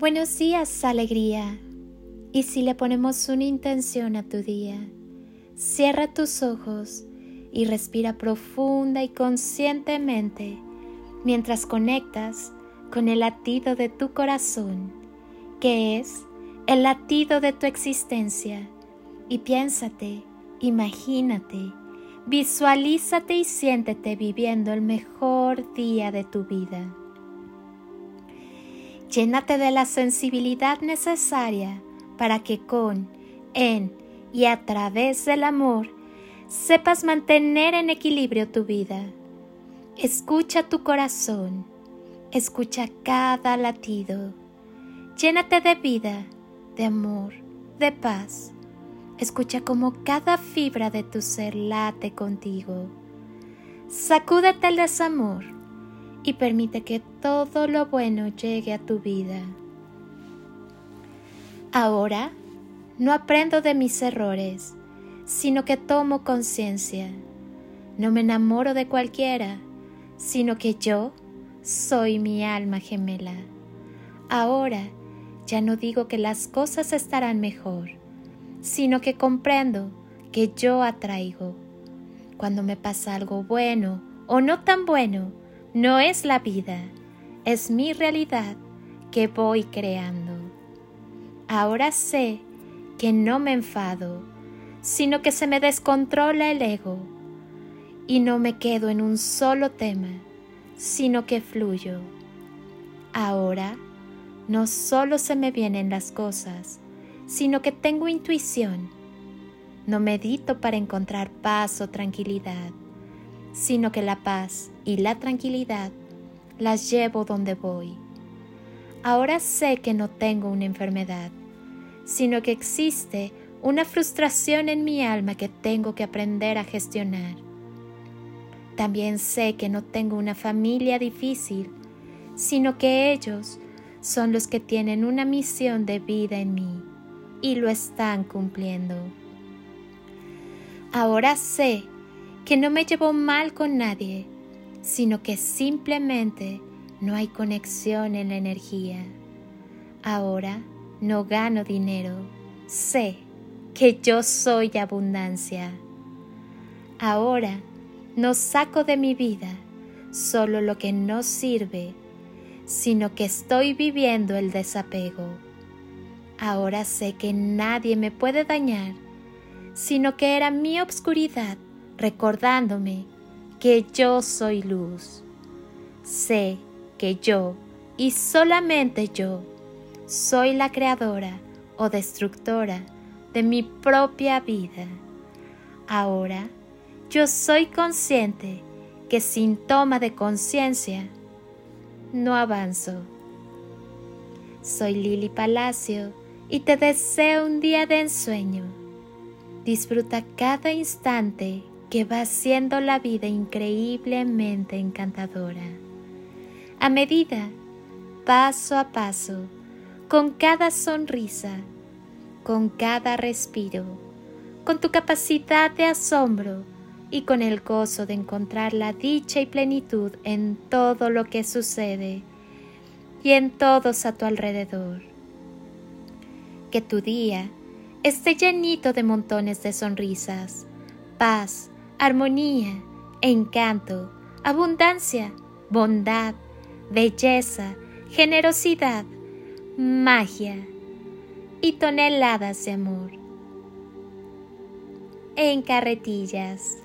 Buenos días, alegría. Y si le ponemos una intención a tu día, cierra tus ojos y respira profunda y conscientemente mientras conectas con el latido de tu corazón, que es el latido de tu existencia. Y piénsate, imagínate, visualízate y siéntete viviendo el mejor día de tu vida. Llénate de la sensibilidad necesaria para que con, en y a través del amor sepas mantener en equilibrio tu vida. Escucha tu corazón, escucha cada latido. Llénate de vida, de amor, de paz. Escucha cómo cada fibra de tu ser late contigo. Sacúdete el desamor y permite que todo lo bueno llegue a tu vida. Ahora no aprendo de mis errores, sino que tomo conciencia. No me enamoro de cualquiera, sino que yo soy mi alma gemela. Ahora ya no digo que las cosas estarán mejor, sino que comprendo que yo atraigo. Cuando me pasa algo bueno o no tan bueno, no es la vida, es mi realidad que voy creando. Ahora sé que no me enfado, sino que se me descontrola el ego y no me quedo en un solo tema, sino que fluyo. Ahora no solo se me vienen las cosas, sino que tengo intuición. No medito para encontrar paz o tranquilidad, sino que la paz y la tranquilidad las llevo donde voy. Ahora sé que no tengo una enfermedad, sino que existe una frustración en mi alma que tengo que aprender a gestionar. También sé que no tengo una familia difícil, sino que ellos son los que tienen una misión de vida en mí y lo están cumpliendo. Ahora sé que no me llevo mal con nadie, sino que simplemente no hay conexión en la energía. Ahora no gano dinero, sé que yo soy abundancia. Ahora no saco de mi vida solo lo que no sirve, sino que estoy viviendo el desapego. Ahora sé que nadie me puede dañar, sino que era mi obscuridad recordándome que yo soy luz. Sé que yo, y solamente yo, soy la creadora o destructora de mi propia vida. Ahora, yo soy consciente que sin toma de conciencia no avanzo. Soy Lili Palacio y te deseo un día de ensueño. Disfruta cada instante que va haciendo la vida increíblemente encantadora. A medida, paso a paso, con cada sonrisa, con cada respiro, con tu capacidad de asombro y con el gozo de encontrar la dicha y plenitud en todo lo que sucede y en todos a tu alrededor. Que tu día esté llenito de montones de sonrisas, paz, armonía, encanto, abundancia, bondad, belleza, generosidad, magia y toneladas de amor. En carretillas.